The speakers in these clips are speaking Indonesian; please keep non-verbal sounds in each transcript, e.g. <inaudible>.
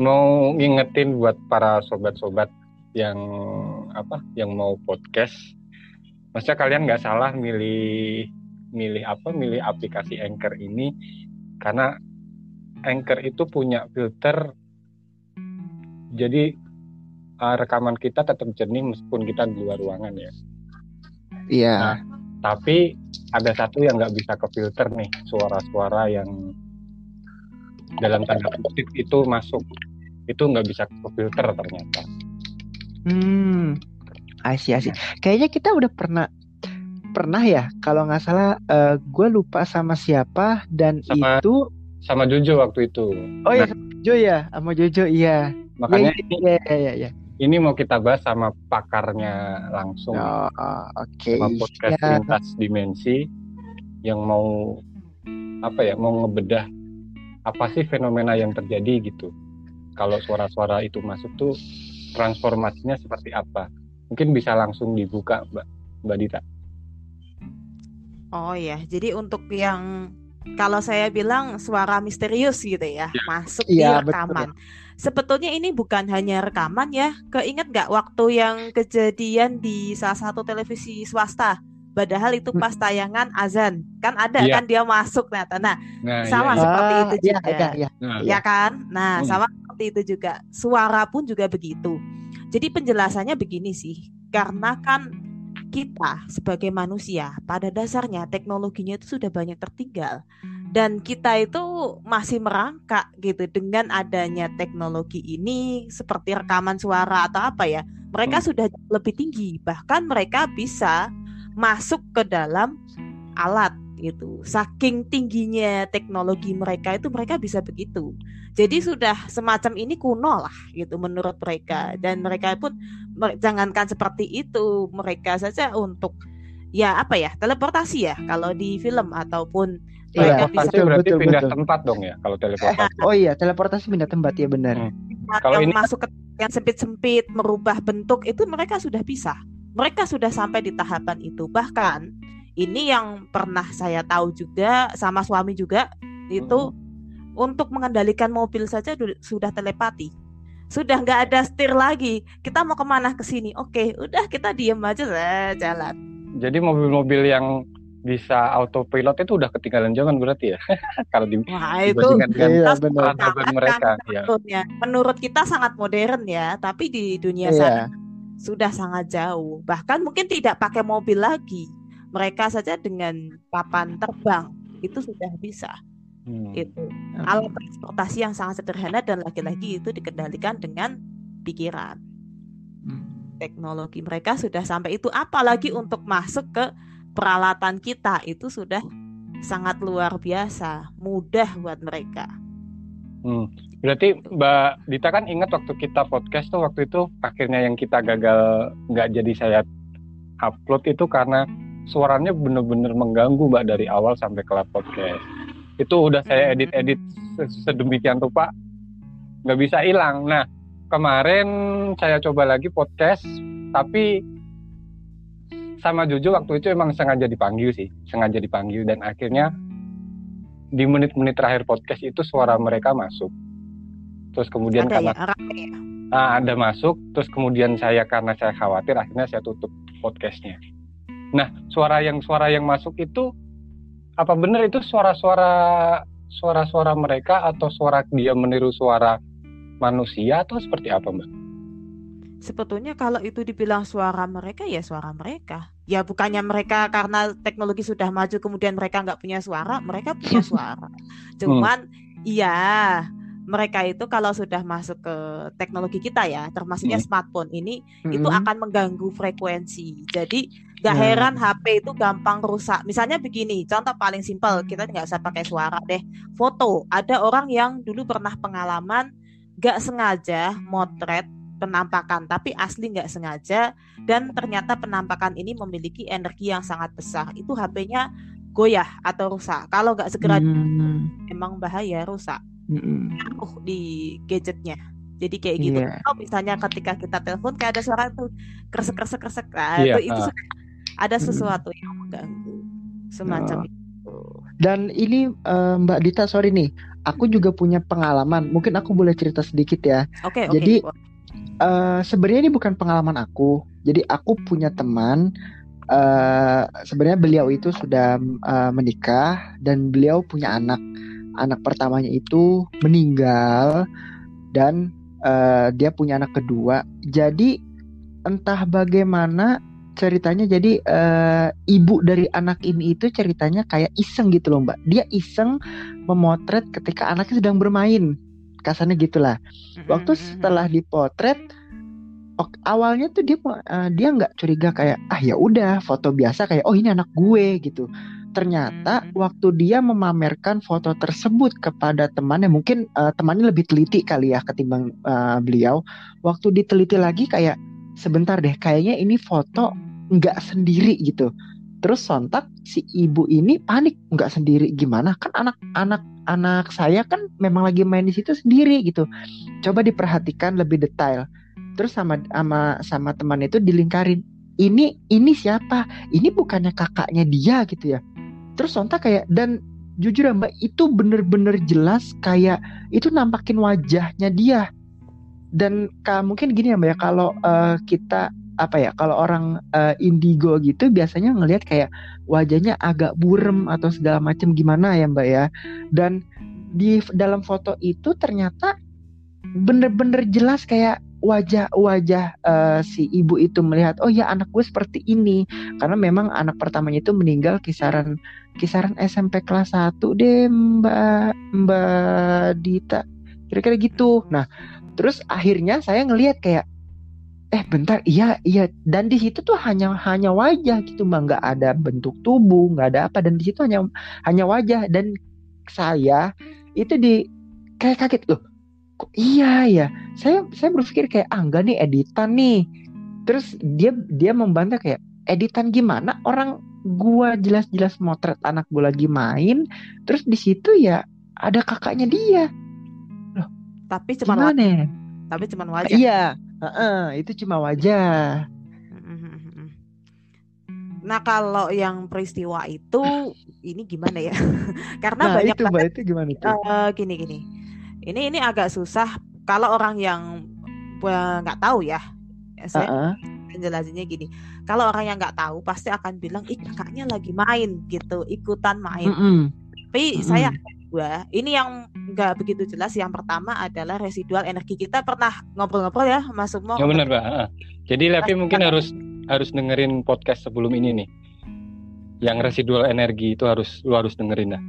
mau ngingetin buat para sobat-sobat yang apa yang mau podcast. Maksudnya kalian nggak salah milih milih apa milih aplikasi Anchor ini karena Anchor itu punya filter. Jadi uh, rekaman kita tetap jernih meskipun kita di luar ruangan ya. Iya. Nah, tapi ada satu yang nggak bisa ke filter nih suara-suara yang dalam tanda kutip itu masuk itu nggak bisa ke filter ternyata Hmm. Asih asih. Kayaknya kita udah pernah pernah ya kalau nggak salah gue lupa sama siapa dan Sama- itu sama Jojo waktu itu oh ya Nah. sama Jojo ya sama Jojo iya. makanya Iya, ini iya iya iya. iya. ini mau kita bahas sama pakarnya langsung Oh, oke. sama podcast Ya. lintas dimensi yang mau apa ya mau ngebedah apa sih fenomena yang terjadi gitu kalau suara-suara itu masuk tuh transformasinya seperti apa mungkin bisa langsung dibuka mbak mbak Dita Oh ya, jadi untuk yang kalau saya bilang suara misterius gitu ya, masuk Iya, di betul, rekaman. Sebetulnya ini bukan hanya rekaman ya. Keinget nggak waktu yang kejadian di salah satu televisi swasta? Padahal itu pas tayangan azan, kan ada Iya. kan dia masuk ternyata. Nah, nah Sama iya, iya. seperti Ah, itu iya, juga. iya, iya. Nah, ya kan? Nah, Hmm. sama seperti itu juga. Suara pun juga begitu. Jadi penjelasannya begini sih, karena kan kita sebagai manusia pada dasarnya teknologinya itu sudah banyak tertinggal dan kita itu masih merangkak gitu dengan adanya teknologi ini seperti rekaman suara atau apa ya. Mereka sudah lebih tinggi, bahkan mereka bisa masuk ke dalam alat gitu. Saking tingginya teknologi mereka itu mereka bisa begitu. Jadi sudah semacam ini kuno lah gitu menurut mereka dan mereka pun jangankan seperti itu mereka saja untuk ya apa ya teleportasi ya kalau di film ataupun Iya, mereka teleportasi bisa betul, berarti betul, pindah betul. tempat dong ya kalau teleportasi <laughs> Oh iya, teleportasi pindah tempat ya benar. Hmm. kalau Kalau yang ini- masuk ke yang sempit-sempit merubah bentuk itu mereka sudah bisa mereka sudah sampai di tahapan itu. Bahkan ini yang pernah saya tahu juga sama suami juga itu untuk mengendalikan mobil saja sudah telepati. Sudah nggak ada setir lagi. Kita mau ke mana? Ke sini. Oke udah kita diem aja eh, jalan. Jadi mobil-mobil yang bisa autopilot itu udah ketinggalan zaman berarti ya? <laughs> Kalau di wah itu Iya, benar. sangat mereka kan ya. Menurut kita sangat modern ya tapi di dunia Iya. sana sudah sangat jauh. Bahkan mungkin tidak pakai mobil lagi. Mereka saja dengan papan terbang itu sudah bisa. Hmm. itu. Alat transportasi yang sangat sederhana dan lagi-lagi itu dikendalikan dengan pikiran. Hmm. teknologi mereka sudah sampai itu. Apalagi untuk masuk ke peralatan kita itu sudah sangat luar biasa. Mudah buat mereka. Hmm. Berarti Mbak Dita kan ingat waktu kita podcast tuh waktu itu akhirnya yang kita gagal nggak jadi saya upload itu karena suaranya bener-bener mengganggu Mbak dari awal sampai ke podcast. Itu udah saya edit-edit se- sedemikian rupa nggak bisa hilang. Nah kemarin saya coba lagi podcast tapi sama Jojo waktu itu emang sengaja dipanggil sih, sengaja dipanggil dan akhirnya di menit-menit terakhir podcast itu suara mereka masuk. Terus kemudian ada karena ya rame ya ah, ada masuk, terus kemudian saya karena saya khawatir akhirnya saya tutup podcastnya. Nah, suara yang suara yang masuk itu apa benar itu suara-suara suara-suara mereka atau suara dia meniru suara manusia atau seperti apa, Mbak? Sebetulnya kalau itu dibilang suara mereka ya suara mereka. Ya bukannya mereka karena teknologi sudah maju kemudian mereka nggak punya suara, mereka punya suara. Cuman iya mereka itu kalau sudah masuk ke teknologi kita ya, termasuknya Hmm. smartphone ini itu Mm-mm. akan mengganggu frekuensi. Jadi gak Nah. heran HP itu gampang rusak. Misalnya begini, contoh paling simpel, kita nggak usah pakai suara deh. Foto, ada orang yang dulu pernah pengalaman gak sengaja motret penampakan, tapi asli nggak sengaja dan ternyata penampakan ini memiliki energi yang sangat besar. Itu HP-nya goyah atau rusak. Kalau nggak segera Hmm, memang bahaya rusak ngaruh di gadgetnya. Jadi kayak gitu. Iya. Atau misalnya ketika kita telepon kayak ada suara tuh kresek kresek kresek. Nah, Iya, itu, itu sudah ada sesuatu yang mengganggu semacam Oh. itu. Dan ini eh, Mbak Dita, sorry nih, aku juga punya pengalaman. Mungkin aku boleh cerita sedikit ya. Oke oke. Jadi, Wah, Eh, sebenarnya ini bukan pengalaman aku. Jadi aku punya teman. eh sebenarnya beliau itu sudah eh, menikah dan beliau punya anak. Anak pertamanya itu meninggal dan eh, dia punya anak kedua. Jadi entah bagaimana ceritanya. Jadi eh, ibu dari anak ini itu ceritanya kayak iseng gitu loh mbak. Dia iseng memotret ketika anaknya sedang bermain. Kasarnya gitulah waktu setelah dipotret awalnya tuh dia eh, dia nggak curiga kayak ah ya udah foto biasa kayak oh ini anak gue gitu ternyata Hmm. waktu dia memamerkan foto tersebut kepada temannya mungkin eh, temannya lebih teliti kali ya ketimbang eh, beliau. Waktu diteliti lagi kayak sebentar deh kayaknya ini foto nggak sendiri gitu. Terus sontak si ibu ini panik nggak sendiri gimana? Kan anak-anak anak saya kan memang lagi main di situ sendiri gitu. Coba diperhatikan lebih detail. Terus sama sama sama teman itu dilingkarin ini ini siapa? Ini bukannya kakaknya dia gitu ya terus sontak kayak dan jujur ya mbak itu bener-bener jelas kayak itu nampakin wajahnya dia. Dan ka, mungkin gini ya mbak ya kalau eh, kita apa ya kalau orang eh, indigo gitu biasanya ngelihat kayak wajahnya agak burem atau segala macam gimana ya mbak ya. Dan di dalam foto itu ternyata bener-bener jelas kayak wajah-wajah eh, si ibu itu melihat oh ya anak gue seperti ini. Karena memang anak pertamanya itu meninggal kisaran kisaran SMP kelas 1 deh Mbak Mbak Dita. Kira-kira gitu. Nah terus akhirnya saya ngelihat kayak eh bentar iya iya. Dan di situ tuh hanya hanya wajah gitu mbak. Nggak ada bentuk tubuh nggak ada apa. Dan di situ hanya hanya wajah. Dan saya itu di kayak kaget loh kok iya ya? Saya saya berpikir kayak ah enggak nih editan nih. Terus dia dia membantah kayak editan gimana orang gua jelas-jelas motret anak gua lagi main terus di situ ya ada kakaknya dia Tapi cuma wajah, ya? tapi cuma wajah. iya heeh, itu cuma wajah. <laughs> Nah kalau yang peristiwa itu ini gimana ya? <laughs> Karena nah banyak itu banget itu gimana tuh eh, gini gini. Ini ini agak susah kalau orang yang eh, nggak tahu ya. Saya Heeh. Penjelasannya gini. Kalau orang yang nggak tahu pasti akan bilang, ih kakaknya lagi main gitu, ikutan main. Mm-mm. Tapi Mm-mm. saya ada dua. Ini yang nggak begitu jelas. Yang pertama adalah residual energi. Kita pernah ngobrol-ngobrol ya, Mas Sumo. Ya benar, Mbak. Ah. Jadi Levi mungkin harus harus dengerin podcast sebelum ini nih. Yang residual energi itu harus lu harus dengerin dah.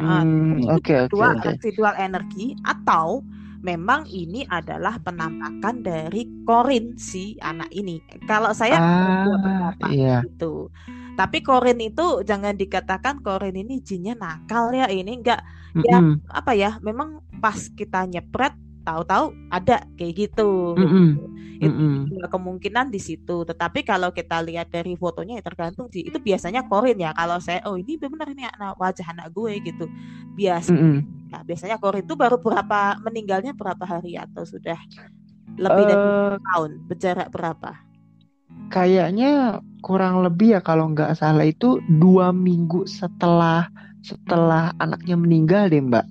Ah, Hmm, Oke oke. residual energi atau memang ini adalah penampakan dari korin si anak ini. Kalau saya Ah pendapat iya. gitu. Tapi korin itu jangan dikatakan korin ini jinnya nakal ya. Ini enggak ya Mm-mm. apa ya? Memang pas kita nyepret tahu-tahu ada kayak gitu. Mm-mm. Itu Mm-mm. dua kemungkinan di situ. Tetapi kalau kita lihat dari fotonya ya tergantung sih. Itu biasanya korin ya. Kalau saya oh ini benar ini anak wajah anak gue gitu. Biasa Mm-mm. Nah, biasanya korin itu baru berapa meninggalnya berapa hari atau sudah lebih dari Eh, tahun berjarak berapa? kayaknya kurang lebih ya kalau nggak salah itu dua minggu setelah setelah anaknya meninggal deh mbak.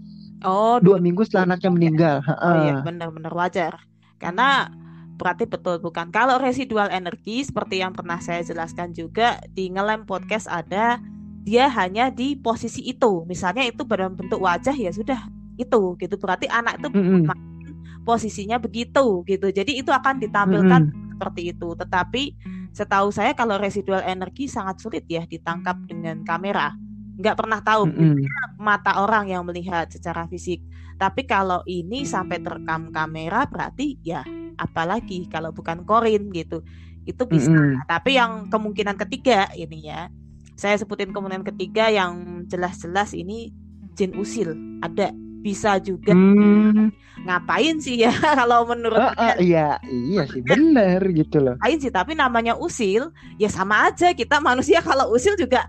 Oh, Dua minggu setelah anaknya meninggal. Oh iya, benar-benar wajar. Karena berarti betul bukan. Kalau residual energi seperti yang pernah saya jelaskan juga di ngelem podcast ada dia hanya di posisi itu. Misalnya itu dalam bentuk wajah ya sudah itu gitu. Berarti anak itu Mm-mm. posisinya begitu gitu. Jadi itu akan ditampilkan Mm-mm. seperti itu. Tetapi setahu saya kalau residual energi sangat sulit ya ditangkap dengan kamera. Nggak pernah tahu Mm-mm. mata orang yang melihat secara fisik. Tapi kalau ini sampai terekam kamera berarti ya apalagi kalau bukan korin gitu. Itu bisa. Mm-mm. Tapi yang kemungkinan ketiga ini ya. Saya sebutin kemungkinan ketiga yang jelas-jelas ini jin usil. Ada bisa juga Hmm. ngapain sih ya <laughs> kalau menurut ah, kalian? iya, iya sih bener gitu loh. ngapain sih tapi namanya usil ya sama aja kita manusia kalau usil juga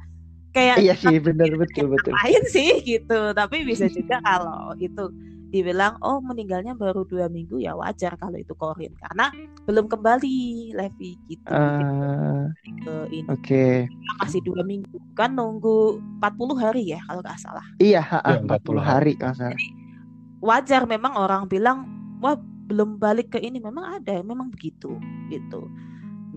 kayak Iya sih <laughs> bener betul betul. ngapain sih gitu. Tapi bisa <laughs> juga kalau itu dibilang oh meninggalnya baru dua minggu ya wajar kalau itu korin karena belum kembali Levi gitu. Ah, ke ini. Oke, masih dua minggu. Kan nunggu 40 hari ya kalau nggak salah. Iya ha, ha, Iya, 40 hari. kalau nggak salah. wajar memang orang bilang wah belum balik ke ini. Memang ada memang begitu gitu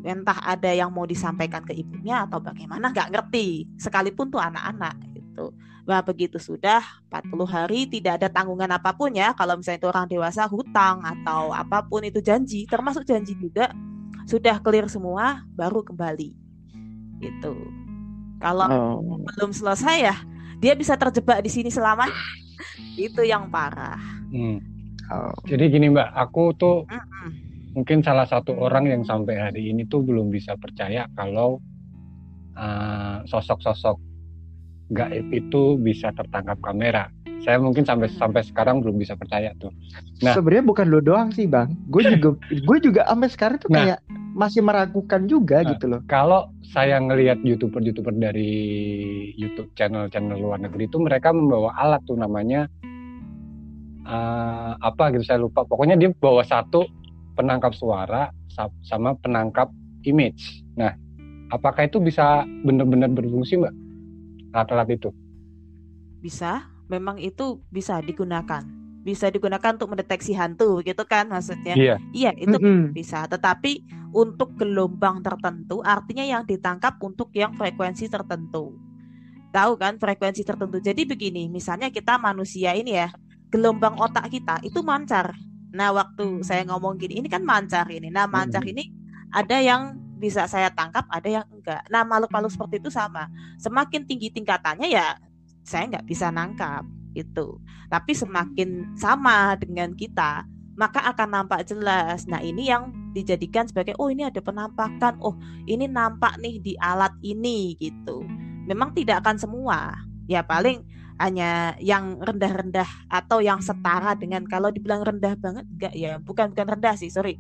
entah ada yang mau disampaikan ke ibunya atau bagaimana nggak ngerti sekalipun tuh anak-anak gitu Wah begitu sudah 40 hari tidak ada tanggungan apa pun ya kalau misalnya itu orang dewasa hutang atau apa pun itu janji termasuk janji juga sudah clear semua baru kembali gitu kalau Oh, belum selesai ya dia bisa terjebak di sini selamanya itu yang parah Hmm. oh. Jadi gini Mbak, aku tuh Mm-mm. Mungkin salah satu orang yang sampai hari ini tuh belum bisa percaya kalau uh, sosok-sosok gaib itu bisa tertangkap kamera. Saya mungkin sampai Hmm. sampai sekarang belum bisa percaya tuh. Nah. Sebenarnya bukan lo doang sih bang. Gue <laughs> juga gue juga sampai sekarang tuh Nah. kayak masih meragukan juga Nah. gitu loh. Kalau saya ngelihat youtuber-youtuber dari YouTube channel-channel luar negeri itu mereka membawa alat tuh namanya uh, apa gitu saya lupa. Pokoknya dia bawa satu penangkap suara sa- sama penangkap image. Nah, apakah itu bisa benar-benar berfungsi mbak? Alat-alat itu? bisa memang itu bisa digunakan bisa digunakan untuk mendeteksi hantu gitu kan maksudnya Iya. iya itu Mm-mm. bisa tetapi untuk gelombang tertentu artinya yang ditangkap untuk yang frekuensi tertentu tahu kan frekuensi tertentu jadi begini misalnya kita manusia ini ya gelombang otak kita itu mancar nah waktu saya ngomong gini ini kan mancar ini nah mancar ini ada yang bisa saya tangkap ada yang enggak nah makhluk-makhluk seperti itu sama semakin tinggi tingkatannya ya saya nggak bisa nangkap itu tapi semakin sama dengan kita maka akan nampak jelas. Nah, ini yang dijadikan sebagai oh ini ada penampakan. Oh, ini nampak nih di alat ini gitu. Memang tidak akan semua. Ya paling hanya yang rendah-rendah atau yang setara dengan kalau dibilang rendah banget enggak ya, bukan bukan rendah sih, sorry.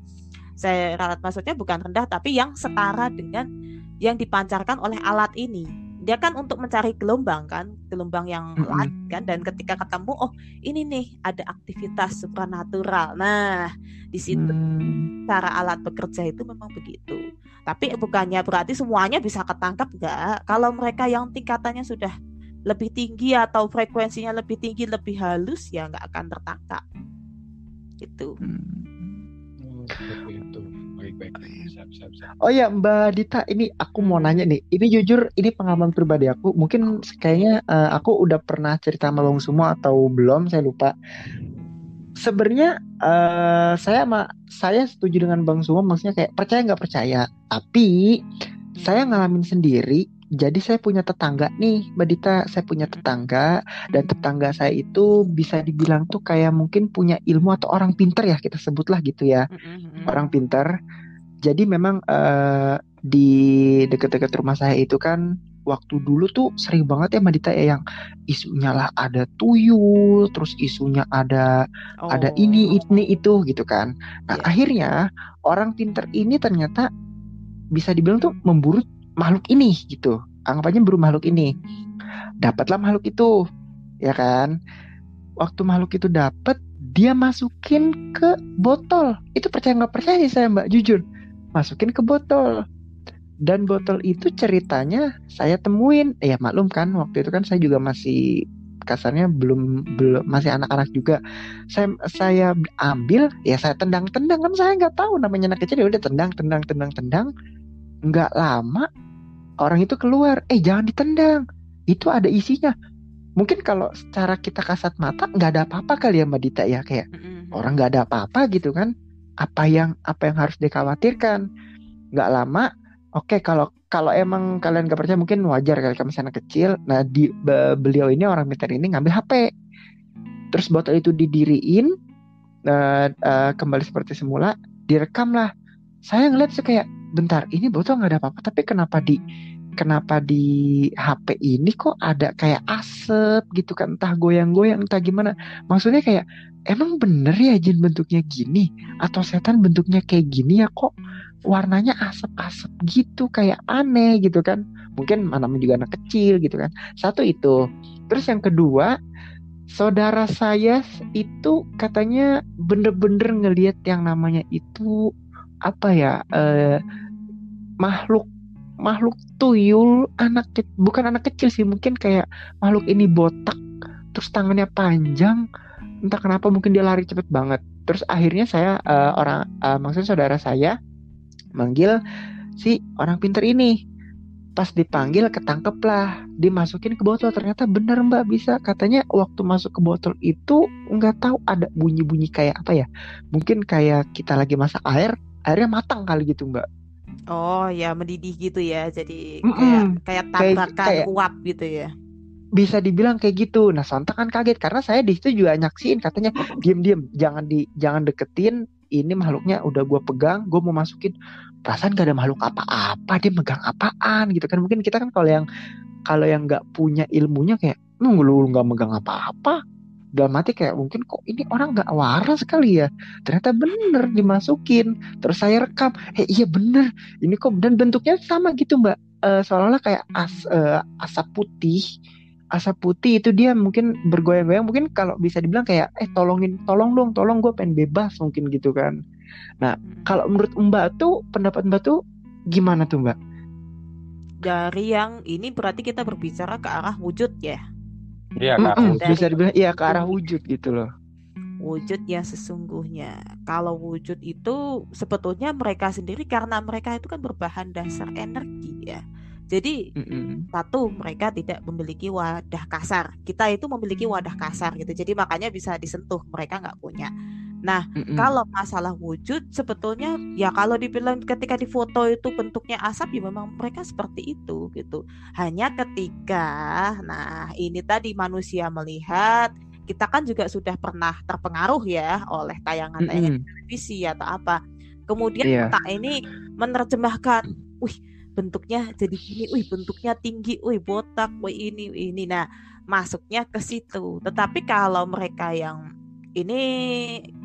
Saya ralat maksudnya bukan rendah tapi yang setara dengan yang dipancarkan oleh alat ini. Dia kan untuk mencari gelombang kan, gelombang yang Mm-mm. lain kan dan ketika ketemu oh ini nih ada aktivitas supranatural. Nah, di situ Hmm. cara alat bekerja itu memang begitu. Tapi bukannya berarti semuanya bisa ketangkap enggak. Kalau mereka yang tingkatannya sudah lebih tinggi atau frekuensinya lebih tinggi, lebih halus ya nggak akan tertangkap. Gitu. Hmm. Oh, seperti itu. Baik-baik. Siap, siap, siap. Oh ya Mbak Dita, ini aku mau nanya nih. Ini jujur, ini pengalaman pribadi aku. Mungkin kayaknya eh, aku udah pernah cerita sama Bang Sumo atau belum, saya lupa. Sebenarnya eh, saya sama saya setuju dengan Bang Sumo, maksudnya kayak percaya nggak percaya. Tapi saya ngalamin sendiri. Jadi saya punya tetangga nih, Mbak Dita. Saya punya tetangga dan tetangga saya itu bisa dibilang tuh kayak mungkin punya ilmu atau orang pinter ya kita sebutlah gitu ya orang pintar. Jadi memang eh, di dekat-dekat rumah saya itu kan waktu dulu tuh sering banget ya Madita ya yang isunya lah ada tuyul, terus isunya ada ada Oh. ini ini itu gitu kan. Nah Iya. akhirnya orang pintar ini ternyata bisa dibilang tuh memburu makhluk ini gitu. Anggapannya memburu makhluk ini. Dapatlah makhluk itu, ya kan? Waktu makhluk itu dapat, dia masukin ke botol. Itu percaya nggak percaya sih saya mbak, jujur. Masukin ke botol. Dan botol itu ceritanya saya temuin. Ya maklum kan, waktu itu kan saya juga masih kasarnya belum belum masih anak-anak juga. Saya saya ambil, ya saya tendang-tendang kan saya nggak tahu namanya anak kecil ya udah tendang, tendang, tendang, tendang. Nggak lama orang itu keluar. Eh jangan ditendang, itu ada isinya. Mungkin kalau secara kita kasat mata nggak ada apa-apa kali ya Mbak Dita ya kayak Mm-mm. orang nggak ada apa-apa gitu kan apa yang apa yang harus dikhawatirkan nggak lama oke kalau kalau emang kalian gak percaya mungkin wajar kali kami sana kecil. Nah di be- beliau ini orang pintar ini ngambil HP, terus botol itu didiriin, uh, uh, kembali seperti semula, direkam lah. Saya ngeliat sih kayak bentar ini botol nggak ada apa-apa, tapi kenapa di kenapa di HP ini kok ada kayak asap gitu kan? Entah goyang-goyang entah gimana. Maksudnya kayak emang bener ya jin bentuknya gini? Atau setan bentuknya kayak gini ya kok warnanya asap-asap gitu kayak aneh gitu kan? Mungkin mana juga anak kecil gitu kan? Satu itu. Terus yang kedua saudara saya itu katanya bener-bener ngelihat yang namanya itu apa ya eh, makhluk makhluk tuyul anak bukan anak kecil sih mungkin kayak makhluk ini botak terus tangannya panjang entah kenapa mungkin dia lari cepet banget. Terus akhirnya saya uh, orang uh, maksudnya saudara saya manggil si orang pinter ini. Pas dipanggil ketangkep lah dimasukin ke botol. Ternyata bener mbak bisa. Katanya waktu masuk ke botol itu nggak tahu ada bunyi-bunyi kayak apa ya. Mungkin kayak kita lagi masak air airnya matang kali gitu mbak Oh ya mendidih gitu ya, jadi kayak kayak tabrakan kayak- uap gitu ya. bisa dibilang kayak gitu. Nah, sontak kan kaget karena saya di situ juga nyaksiin katanya diem-diem, jangan di jangan deketin. Ini makhluknya udah gua pegang, gua mau masukin. Perasaan gak ada makhluk apa-apa, dia megang apaan gitu kan? Mungkin kita kan kalau yang kalau yang nggak punya ilmunya kayak, lu lu nggak megang apa-apa. Dalam hati kayak mungkin kok ini orang nggak waras kali ya. Ternyata bener dimasukin. Terus saya rekam, eh iya bener. Ini kok dan bentuknya sama gitu mbak. Eh, seolah-olah kayak as, eh, asap putih asap putih itu dia mungkin bergoyang-goyang mungkin kalau bisa dibilang kayak eh tolongin tolong dong tolong gue pengen bebas mungkin gitu kan Hmm. kalau menurut mbak tuh pendapat mbak tuh gimana tuh mbak Dari yang ini berarti kita berbicara ke arah wujud ya, Iya Mm-mm, kak. Dari- bisa dibilang iya ke arah wujud gitu loh wujud yang sesungguhnya. Kalau wujud itu sebetulnya mereka sendiri karena mereka itu kan berbahan dasar energi ya. Jadi Mm-mm. satu mereka tidak memiliki wadah kasar. Kita itu memiliki wadah kasar gitu. Jadi makanya bisa disentuh. Mereka nggak punya. Mm-mm. Kalau masalah wujud sebetulnya ya kalau dibilang ketika di foto itu bentuknya asap ya memang mereka seperti itu gitu. Hanya ketika nah ini tadi manusia melihat kita kan juga sudah pernah terpengaruh ya oleh tayangan-tayangan Mm-mm. televisi atau apa. Kemudian Iya. otak ini menerjemahkan, wih bentuknya jadi gini, wih bentuknya tinggi, wih botak, wih ini, wih ini. Nah masuknya ke situ. Tetapi kalau mereka yang ini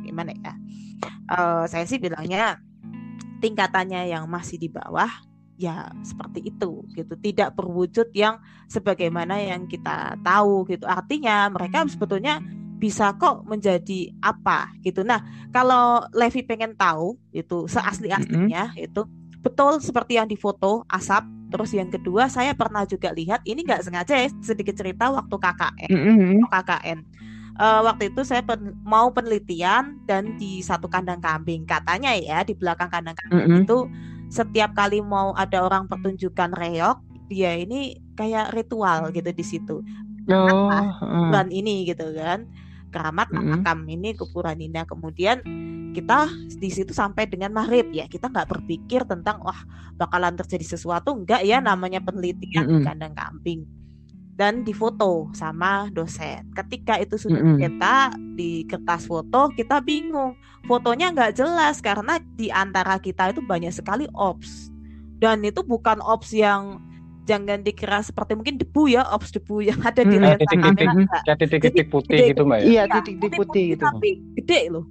gimana ya? Eh, saya sih bilangnya tingkatannya yang masih di bawah ya seperti itu gitu tidak berwujud yang sebagaimana yang kita tahu gitu artinya mereka sebetulnya bisa kok menjadi apa gitu nah kalau Levi pengen tahu itu seasli aslinya itu betul seperti yang di foto asap terus yang kedua saya pernah juga lihat ini nggak sengaja ya sedikit cerita waktu KKN Mm-mm. KKN. Eh, waktu itu saya pen- mau penelitian dan di satu kandang kambing katanya ya di belakang kandang kambing Mm-mm. itu setiap kali mau ada orang pertunjukan reok dia ini kayak ritual gitu di situ Oh, Hmm. kuburan ini gitu kan keramat Mm-mm. makam ini kuburan ini Nah, kemudian kita di situ sampai dengan maghrib ya kita nggak berpikir tentang wah bakalan terjadi sesuatu enggak ya namanya penelitian di Mm-mm. kandang kambing dan difoto sama dosen ketika itu sudah Mm-mm. kita di kertas foto kita bingung fotonya nggak jelas karena di antara kita itu banyak sekali ops dan itu bukan ops yang jangan dikira seperti mungkin debu ya ops debu yang ada di lensa titik-titik. kamera enggak Kayak titik-titik putih Jadi- gitu mbak ya. Iya, Iya, titik-titik putih gitu. tapi gede loh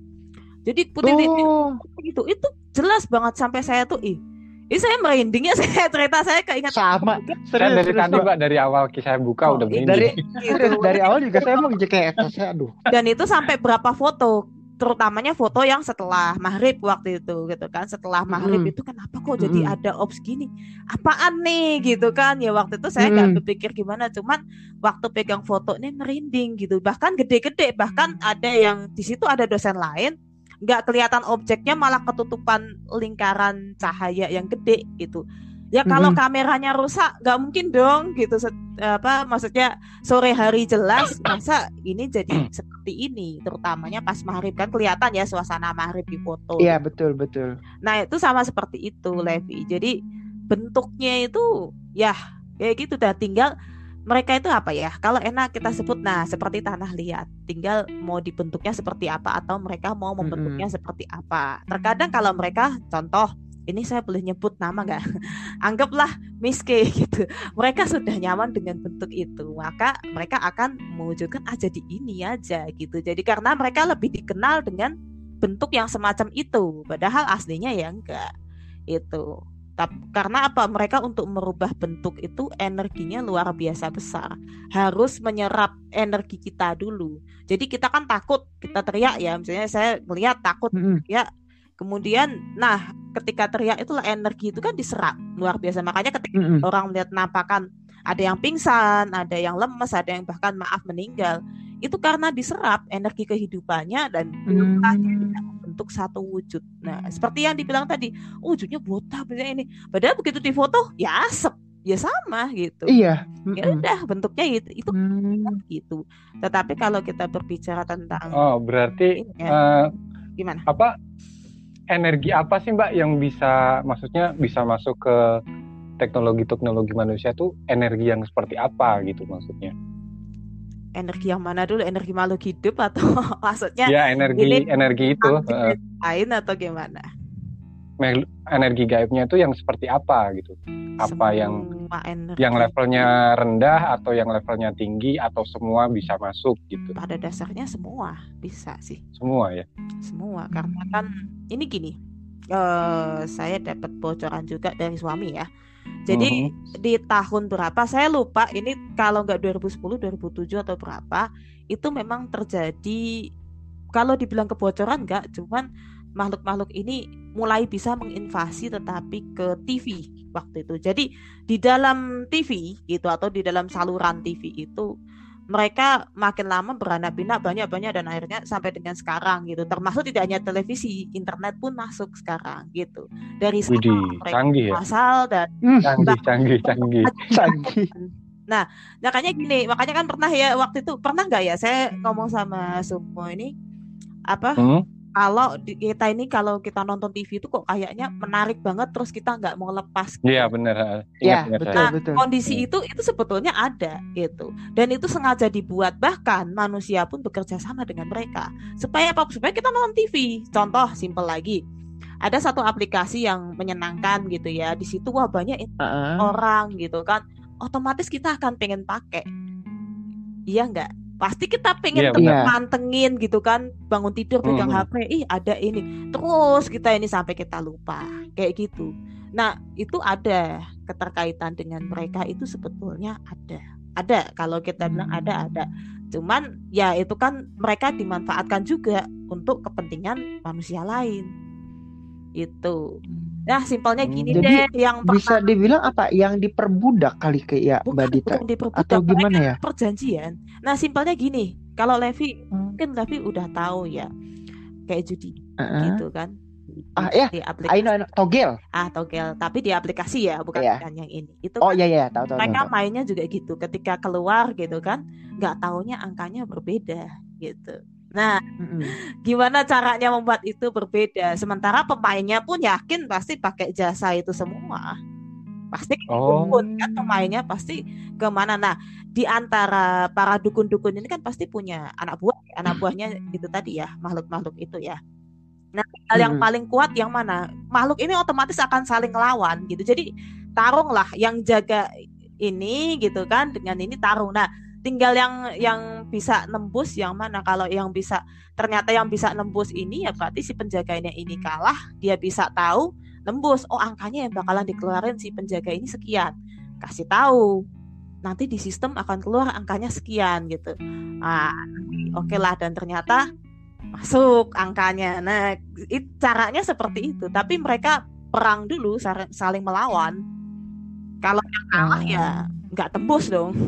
jadi putih-putih Oh, gitu itu jelas banget sampai saya tuh ih ini saya merinding ya <laughs> saya cerita saya keinget sama. Saya Serius, dari serius, tadi Mbak. mbak dari awal saya buka Oh, udah ini begini. Dari serius, dari awal juga saya mau kayak saya aduh. dan itu sampai berapa foto terutamanya foto yang setelah maghrib waktu itu gitu kan setelah maghrib Mm-mm. itu kenapa kok jadi Mm-mm. ada ops gini apaan nih gitu kan ya waktu itu saya nggak Mm-mm. berpikir gimana cuman waktu pegang foto ini merinding gitu bahkan gede-gede bahkan ada yang di situ ada dosen lain nggak kelihatan objeknya malah ketutupan lingkaran cahaya yang gede gitu. Ya kalau Mm-mm. kameranya rusak nggak mungkin dong gitu. Apa maksudnya sore hari jelas masa ini jadi seperti ini? Terutamanya pas maghrib kan kelihatan ya suasana maghrib di foto. Iya, betul, betul. nah itu sama seperti itu Levi. Jadi bentuknya itu ya kayak gitu. Dah tinggal mereka itu apa ya? Kalau enak kita sebut nah seperti tanah liat. Tinggal mau dibentuknya seperti apa atau mereka mau membentuknya seperti apa. Terkadang kalau mereka contoh ini saya boleh nyebut nama nggak? <laughs> Anggaplah Miss <laughs> K gitu. Mereka sudah nyaman dengan bentuk itu maka mereka akan mewujudkan aja di ini aja gitu. Jadi karena mereka lebih dikenal dengan bentuk yang semacam itu padahal aslinya ya enggak itu karena apa? Mereka untuk merubah bentuk itu energinya luar biasa besar. Harus menyerap energi kita dulu. Jadi kita kan takut kita teriak ya. Misalnya saya melihat takut mm -hmm. ya. Kemudian nah ketika teriak itulah energi itu kan diserap luar biasa. Makanya ketika mm -hmm. orang melihat nampakan ada yang pingsan ada yang lemes ada yang bahkan maaf meninggal itu karena diserap energi kehidupannya dan mm -hmm membentuk satu wujud. Nah, seperti yang dibilang tadi, wujudnya botak ini. Padahal begitu difoto, ya asap, ya sama gitu. Iya. Ya udah bentuknya itu itu hmm. <laughs> gitu. Tetapi kalau kita berbicara tentang Oh, berarti ini, ya, uh, gimana? Apa energi apa sih Mbak yang bisa maksudnya bisa masuk ke teknologi-teknologi manusia tuh energi yang seperti apa gitu maksudnya? energi yang mana dulu? Energi makhluk hidup atau <laughs> maksudnya ya energi ini energi itu lain atau gimana? Energi gaibnya itu yang seperti apa gitu? Apa semua yang energi. yang levelnya rendah atau yang levelnya tinggi atau semua bisa masuk gitu? Pada dasarnya semua bisa sih. Semua ya? Semua karena kan ini gini uh, saya dapat bocoran juga dari suami ya jadi -huh. di tahun berapa saya lupa ini kalau nggak 2010 2007 atau berapa itu memang terjadi kalau dibilang kebocoran nggak cuman makhluk-makhluk ini mulai bisa menginvasi tetapi ke TV waktu itu. Jadi di dalam TV gitu atau di dalam saluran TV itu mereka makin lama beranak pinak banyak-banyak dan akhirnya sampai dengan sekarang gitu. Termasuk tidak hanya televisi internet pun masuk sekarang gitu. Dari sana mereka canggih ya? asal dan hmm, canggih canggih canggih. <laughs> Canggih. nah makanya gini makanya kan pernah ya waktu itu pernah nggak ya saya ngomong sama Sumo ini apa hmm? Kalau kita ini kalau kita nonton TV itu kok kayaknya menarik banget terus kita nggak mau lepas. Gitu. Iya benar. Iya betul nah, betul. Kondisi hmm. itu itu sebetulnya ada gitu dan itu sengaja dibuat bahkan manusia pun bekerja sama dengan mereka supaya apa? Supaya kita nonton TV. Contoh simpel lagi ada satu aplikasi yang menyenangkan gitu ya di situ wah banyak uh -uh. orang gitu kan otomatis kita akan pengen pakai iya nggak pasti kita pengen yeah, mantengin gitu kan. Bangun tidur pegang mm. HP ih ada ini. Terus kita ini sampai kita lupa. Kayak gitu. Nah itu ada keterkaitan dengan mereka itu sebetulnya ada. Ada. Kalau kita bilang ada ada. Cuman ya itu kan mereka dimanfaatkan juga untuk kepentingan manusia lain. Itu Nah, simpelnya hmm, gini Jadi, deh, yang bisa dibilang apa? Yang diperbudak kali ke ya bukan, Mbak Dita? Bukan diperbudak, atau gimana ya? Perjanjian. Nah, simpelnya gini, kalau Levi hmm. mungkin Levi udah tahu ya, kayak judi uh -huh. gitu kan? Ah ya, di aplikasi. I know, I know. togel. Ah togel, tapi di aplikasi ya, bukan yeah. yang ini. Itu oh iya iya, tahu tahu. Mereka tahu. mainnya juga gitu. Ketika keluar gitu kan, nggak taunya angkanya berbeda gitu. Nah, mm-hmm. gimana caranya membuat itu berbeda? Sementara pemainnya pun yakin pasti pakai jasa itu semua. Pasti oh. dukun kan pemainnya pasti ke mana? Nah, di antara para dukun-dukun ini kan pasti punya anak buah, anak buahnya itu tadi ya makhluk-makhluk itu ya. Nah, hal yang paling kuat yang mana? Makhluk ini otomatis akan saling lawan gitu. Jadi tarung lah yang jaga ini gitu kan dengan ini tarung. Nah, tinggal yang yang bisa nembus yang mana? Kalau yang bisa ternyata yang bisa nembus ini ya berarti si penjaganya ini kalah dia bisa tahu nembus. Oh angkanya yang bakalan dikeluarin si penjaga ini sekian. Kasih tahu. Nanti di sistem akan keluar angkanya sekian gitu. Ah oke okay lah dan ternyata masuk angkanya. Nah it, caranya seperti itu. Tapi mereka perang dulu saling melawan. Kalau yang kalah ya oh. Nggak tembus dong. <laughs>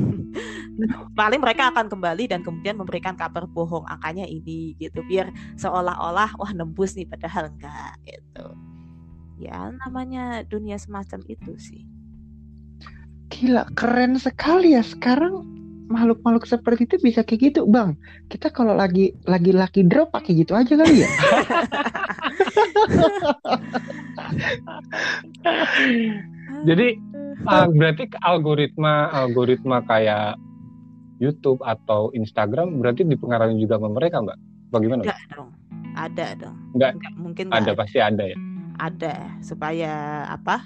Paling mereka akan kembali dan kemudian memberikan kabar bohong angkanya ini gitu. Biar seolah-olah wah nembus nih padahal enggak gitu. Ya namanya dunia semacam itu sih. Gila keren sekali ya. Sekarang makhluk-makhluk seperti itu bisa kayak gitu bang. Kita kalau lagi lagi laki drop pakai gitu aja kali ya. <laughs> Jadi ah, berarti algoritma algoritma kayak YouTube atau Instagram berarti dipengaruhi juga sama mereka, Mbak? Bagaimana? Enggak dong. Ada dong. Enggak. Enggak, mungkin enggak Ada pasti ada ya. ada supaya apa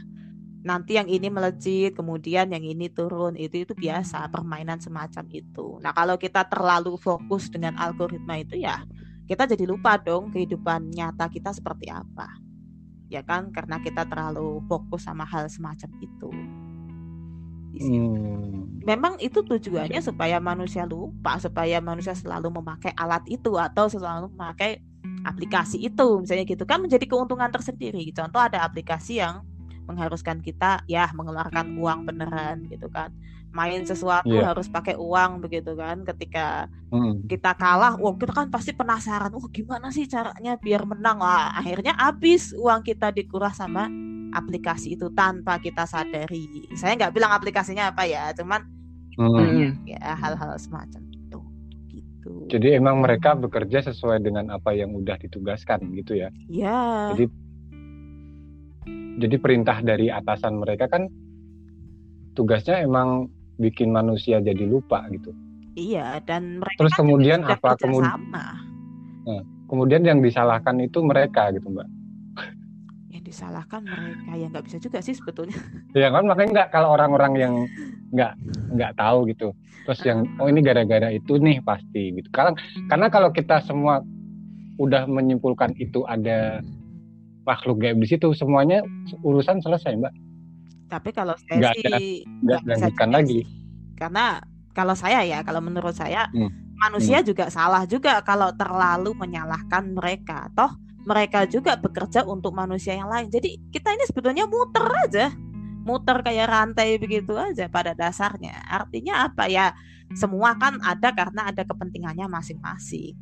nanti yang ini melejit kemudian yang ini turun itu itu biasa permainan semacam itu nah kalau kita terlalu fokus dengan algoritma itu ya kita jadi lupa dong kehidupan nyata kita seperti apa ya kan karena kita terlalu fokus sama hal semacam itu Di situ. Hmm. memang itu tujuannya supaya manusia lupa supaya manusia selalu memakai alat itu atau selalu memakai aplikasi itu misalnya gitu kan menjadi keuntungan tersendiri contoh ada aplikasi yang mengharuskan kita ya mengeluarkan uang beneran gitu kan main sesuatu Iya. harus pakai uang begitu kan ketika Hmm. kita kalah wah kita kan pasti penasaran wah gimana sih caranya biar menang lah akhirnya habis uang kita dikuras sama aplikasi itu tanpa kita sadari saya nggak bilang aplikasinya apa ya cuman Hmm. Hmm. ya hal-hal semacam itu gitu Jadi emang mereka bekerja sesuai dengan apa yang udah ditugaskan gitu ya. ya Jadi jadi perintah dari atasan mereka kan tugasnya emang bikin manusia jadi lupa gitu. iya dan mereka Terus juga kemudian apa? kerja Kemud- sama. Kemudian yang disalahkan itu mereka gitu, Mbak. Yang disalahkan mereka ya nggak bisa juga sih sebetulnya Ya kan makanya nggak kalau orang-orang yang nggak nggak tahu gitu. Terus yang oh ini gara-gara itu nih pasti gitu. Karena karena kalau kita semua udah menyimpulkan itu ada makhluk gaib di situ semuanya urusan selesai, Mbak. tapi kalau saya Nggak sih ada- nggak juga lagi. sih. karena kalau saya ya kalau menurut saya Hmm. manusia juga salah juga kalau terlalu menyalahkan mereka toh mereka juga bekerja untuk manusia yang lain jadi kita ini sebetulnya muter aja muter kayak rantai begitu aja pada dasarnya artinya apa ya semua kan ada karena ada kepentingannya masing-masing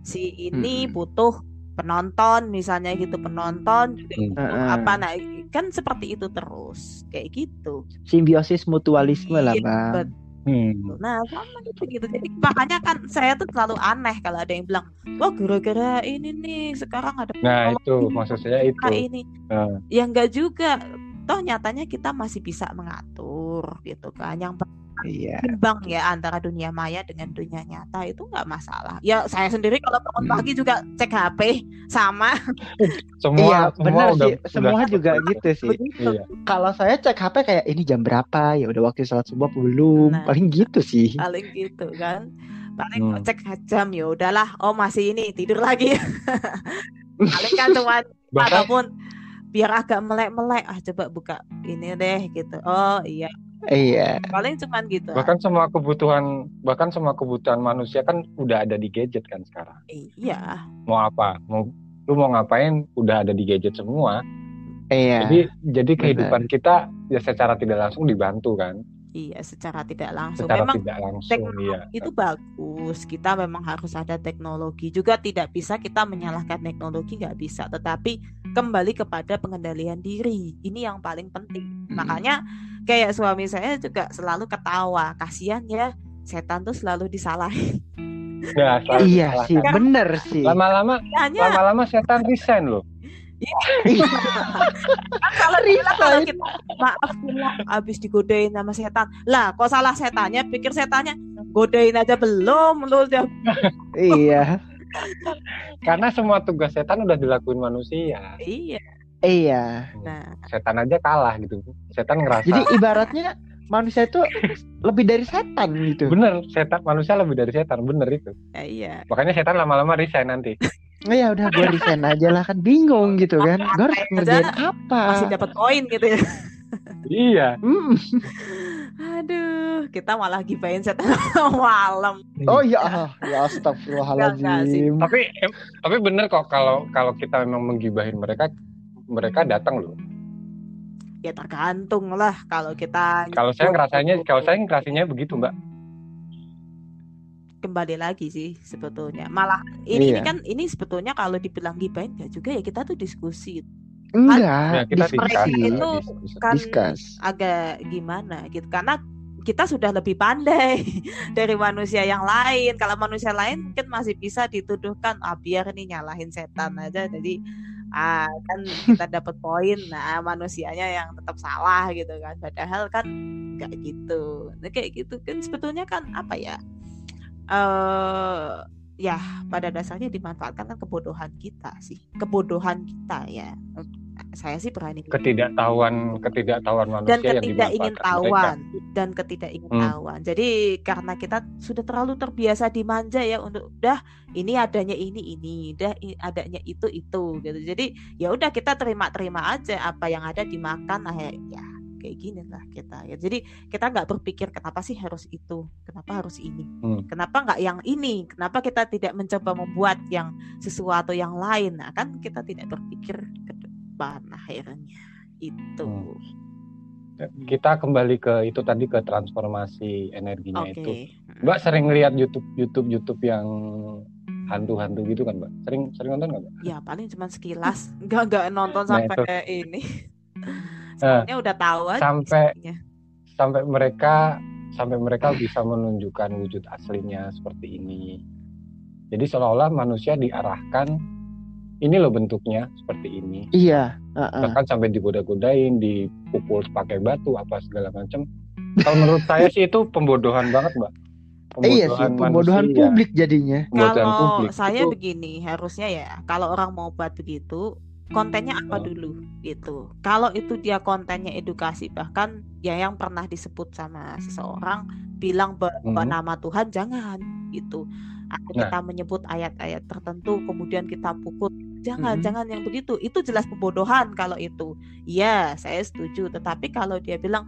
si ini Hmm. butuh penonton misalnya gitu penonton juga Hmm. butuh Heeh. apa nah kan seperti itu terus kayak gitu Simbiosis mutualisme lah, Iya, Bang. betul. Hmm. Nah, sama gitu gitu. Jadi makanya kan saya tuh selalu aneh kalau ada yang bilang, "Wah, gara-gara ini nih sekarang ada Nah, itu maksud saya itu. ini." Nah. Ya enggak juga. Toh nyatanya kita masih bisa mengatur gitu kan. Yang Iya. berimbang ya antara dunia maya dengan dunia nyata itu nggak masalah. Ya saya sendiri kalau bangun Hmm. pagi juga cek HP sama Semua Iya, semua benar udah, sih. Semua udah- juga gitu sih. Iya. Kalau saya cek HP kayak ini jam berapa? Ya udah waktu sholat subuh belum? Nah. Paling gitu sih. Paling gitu kan. Paling Hmm. cek jam ya udahlah. Oh, masih ini tidur lagi. <laughs> Paling kan cuman Bahkan ataupun biar agak melek-melek ah coba buka ini deh gitu oh iya Iya. paling cuman gitu bahkan semua kebutuhan bahkan semua kebutuhan manusia kan udah ada di gadget kan sekarang. iya Mau apa? Mau lu mau ngapain udah ada di gadget semua. Iya. Jadi jadi kehidupan kita ya secara tidak langsung dibantu kan. Iya secara tidak langsung Secara memang tidak langsung teknologi iya. itu bagus kita memang harus ada teknologi juga tidak bisa kita menyalahkan teknologi nggak bisa tetapi kembali kepada pengendalian diri ini yang paling penting Hmm. makanya kayak suami saya juga selalu ketawa kasihan ya setan tuh selalu disalahin Nah, selalu Iya disalahkan. sih, bener sih. Lama-lama lama-lama setan resign loh. Kalau kita kalau kita maaf bilang abis digodain sama setan lah kok salah setannya pikir setannya godain aja belum lu udah iya. <laughs> Karena semua tugas setan udah dilakuin manusia. iya Iya. nah Setan aja kalah gitu. Setan ngerasa Jadi ibaratnya manusia itu lebih dari setan gitu. bener setan manusia lebih dari setan bener itu. ya iya Makanya setan lama-lama resign nanti. Oh ya udah gue resign aja lah kan bingung gitu kan. Gue harus ngerjain apa? masih dapat poin gitu ya iya. Hmm. aduh kita malah gibain setan malam Oh ya ya astagfirullahaladzim. tapi tapi bener kok kalau kalau kita memang menggibahin mereka mereka datang loh. ya tergantung lah kalau kita Kalau saya ngerasanya kalau saya ngerasanya begitu mbak. Kembali lagi sih sebetulnya malah ini, ini Iya. kan ini sebetulnya kalau dibilang gibain nggak juga ya kita tuh diskusi Ya, Enggak, kita diskusi. mereka discuss, itu kan Discuss. agak gimana gitu karena kita sudah lebih pandai <laughs> dari manusia yang lain kalau manusia lain mungkin masih bisa dituduhkan ah biar nih nyalahin setan aja jadi ah kan kita <laughs> dapat poin nah manusianya yang tetap salah gitu kan padahal kan nggak gitu nah, kayak gitu kan sebetulnya kan apa ya eh ya pada dasarnya dimanfaatkan kan kebodohan kita sih. Kebodohan kita ya. Saya sih berani ketidaktahuan ketidaktahuan manusia dan yang ketidak ingin dimanfaatkan tahuan. Mereka. dan ketidak ingin Hmm. tahuan. Jadi karena kita sudah terlalu terbiasa dimanja ya untuk udah ini adanya ini ini. Dah i- adanya itu itu. Gitu. Jadi ya udah kita terima terima aja apa yang ada dimakan nah ya kayak gini lah kita ya. Jadi kita nggak berpikir kenapa sih harus itu? Kenapa harus ini? Hmm. kenapa nggak yang ini? Kenapa kita tidak mencoba membuat yang sesuatu yang lain? Nah kan kita tidak berpikir ke depan akhirnya. Itu. Hmm. kita kembali ke itu tadi ke transformasi energinya oke. itu. Mbak sering lihat YouTube YouTube YouTube yang hantu-hantu gitu kan mbak? Sering sering nonton nggak mbak? Ya paling cuma sekilas. <laughs> Nggak nggak nonton Nah, sampai itu. ini <laughs> soalnya udah tahu aja sampai- sampai mereka sampai mereka bisa menunjukkan wujud aslinya seperti ini. Jadi seolah-olah manusia diarahkan ini loh bentuknya seperti ini. Iya, heeh. Bahkan sampai digoda-godain, dipukul pakai batu apa segala macam. Kalau menurut saya sih itu pembodohan banget, Mbak. iya sih, pembodohan manusia. publik jadinya. Pembodohan kalau publik. saya Itu- begini harusnya ya kalau orang mau buat begitu kontennya apa Hmm. dulu gitu kalau itu dia kontennya edukasi bahkan ya yang pernah disebut sama seseorang bilang bahwa Hmm. nama Tuhan jangan gitu atau Nah. kita menyebut ayat-ayat tertentu kemudian kita pukul jangan Mhm. jangan yang begitu itu jelas pembodohan kalau itu iya saya setuju tetapi kalau dia bilang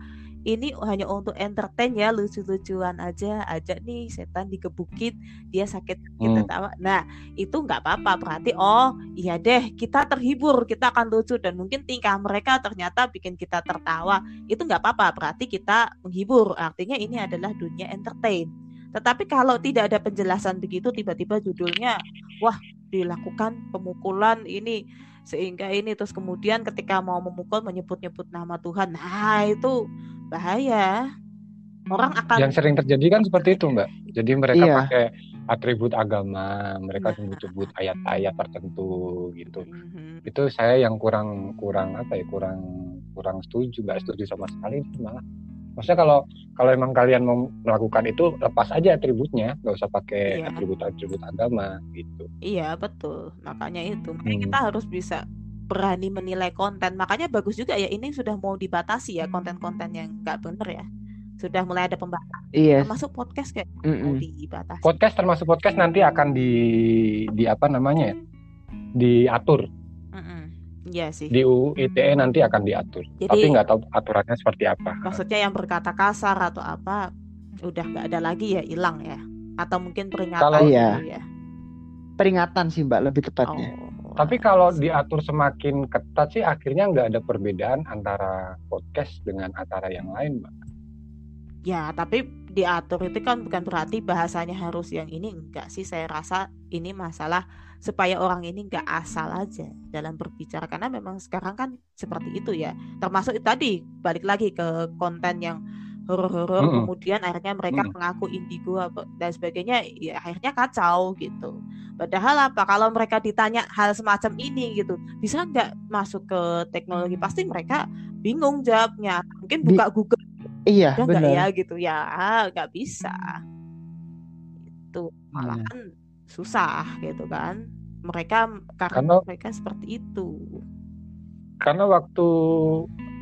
ini hanya untuk entertain ya lucu-lucuan aja aja nih setan digebukin dia sakit kita Hmm. tawa nah itu nggak apa-apa berarti oh iya deh kita terhibur kita akan lucu dan mungkin tingkah mereka ternyata bikin kita tertawa. Itu nggak apa-apa berarti kita menghibur artinya ini adalah dunia entertain. Tetapi kalau tidak ada penjelasan begitu tiba-tiba judulnya wah dilakukan pemukulan ini sehingga ini terus kemudian ketika mau memukul menyebut-nyebut nama Tuhan nah itu bahaya orang akan Yang sering terjadi kan seperti itu, Mbak. Jadi mereka Iya. pakai atribut agama, mereka Nah. menyebut ayat-ayat tertentu gitu. Mhm. Itu saya yang kurang kurang apa ya, kurang kurang setuju, nggak setuju sama sekali malah. Maksudnya kalau kalau emang kalian mau melakukan itu lepas aja atributnya, nggak usah pakai Iya. atribut-atribut agama gitu. Iya betul, makanya itu. Makanya Hmm. kita harus bisa berani menilai konten. Makanya bagus juga ya ini sudah mau dibatasi ya konten-konten yang nggak bener ya. Sudah mulai ada pembatasan. Iya. Termasuk podcast kayak mau mm-mm. dibatasi. Podcast termasuk podcast nanti akan di di apa namanya ya? diatur. Iya sih. di UU ITE nanti akan diatur. Jadi- Tapi nggak tahu aturannya seperti apa. Maksudnya yang berkata kasar atau apa udah nggak ada lagi ya hilang ya. Atau mungkin peringatan Kalau- Iya. gitu ya. Peringatan sih Mbak lebih tepatnya. Oh, Tapi kalau diatur semakin ketat sih akhirnya nggak ada perbedaan antara podcast dengan acara yang lain, Mbak. Ya, tapi diatur itu kan bukan berarti bahasanya harus yang ini enggak sih. Saya rasa ini masalah supaya orang ini enggak asal aja dalam berbicara karena memang sekarang kan seperti itu ya. Termasuk itu tadi balik lagi ke konten yang horor-horor Mm-mm. kemudian akhirnya mereka Mm-mm. mengaku indigo apa dan sebagainya ya akhirnya kacau gitu. Padahal apa kalau mereka ditanya hal semacam ini gitu, bisa nggak masuk ke teknologi pasti mereka bingung jawabnya. Mungkin buka Google Iya, nggak benar. ya gitu ya nggak bisa itu Iya. Susah gitu kan mereka karena Karena- mereka seperti itu Karena waktu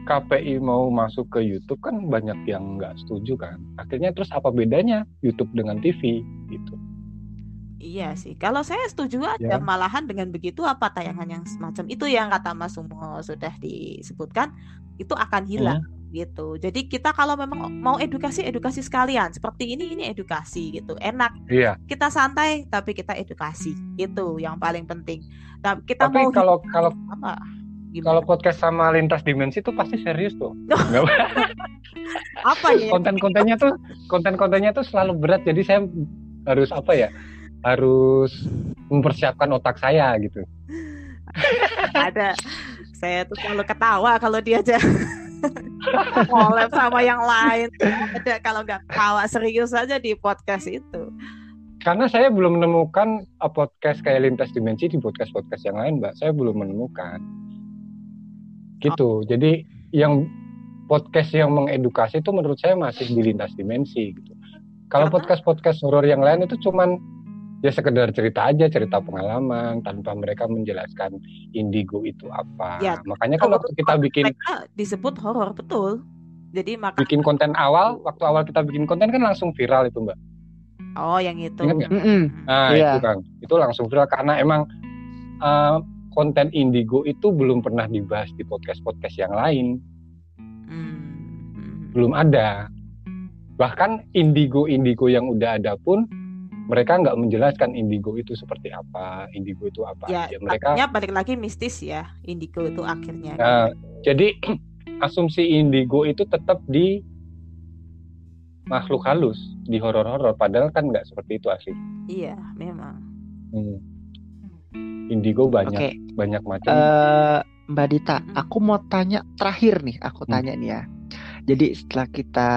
KPI mau masuk ke YouTube kan banyak yang nggak setuju kan. Akhirnya terus apa bedanya YouTube dengan TV gitu? iya sih kalau saya setuju aja Ya. malahan dengan begitu apa tayangan yang semacam itu yang kata Mas Sumo sudah disebutkan itu akan hilang Hmm. Gitu. Jadi kita kalau memang mau edukasi edukasi sekalian. Seperti ini ini edukasi gitu. Enak. Iya. kita santai tapi kita edukasi. Itu yang paling penting. Nah, kita Tapi mau kalau kalau apa? Kalau gimana podcast sama lintas dimensi tuh pasti serius tuh. <laughs> apa ya? Konten-kontennya tuh konten-kontennya tuh selalu berat. Jadi saya harus apa ya? Harus mempersiapkan otak saya gitu. ada. Saya tuh selalu ketawa kalau dia aja collab sama yang lain. Ada kalau nggak ketawa serius aja di podcast itu. Karena saya belum menemukan uh, podcast kayak lintas dimensi di podcast podcast yang lain mbak. Saya belum menemukan. Gitu. Jadi yang podcast yang mengedukasi itu menurut saya masih di lintas dimensi gitu. Kalau podcast podcast horor yang lain itu cuman ya sekedar cerita aja cerita pengalaman tanpa mereka menjelaskan indigo itu apa Ya, makanya kan Kalau waktu kita bikin mereka disebut horor betul. Jadi maka bikin konten awal waktu awal kita bikin konten kan langsung viral itu mbak oh yang itu. Ingat nggak? Mm-mm. Nah Iya. itu kan, itu langsung viral karena emang uh, konten indigo itu belum pernah dibahas di podcast-podcast yang lain, Hmm. belum ada. Bahkan indigo-indigo yang udah ada pun mereka nggak menjelaskan indigo itu seperti apa, indigo itu apa Ya, aja. Mereka, akhirnya balik lagi mistis ya indigo itu akhirnya. Nah, jadi <clears throat> asumsi indigo itu tetap di makhluk halus, di horor-horor. Padahal kan nggak seperti itu asli. Iya, memang. Hmm. Indigo banyak, Oke. banyak macam. Eh, Mbak Dita, aku mau tanya terakhir nih, aku Hmm. tanya nih ya. Jadi setelah kita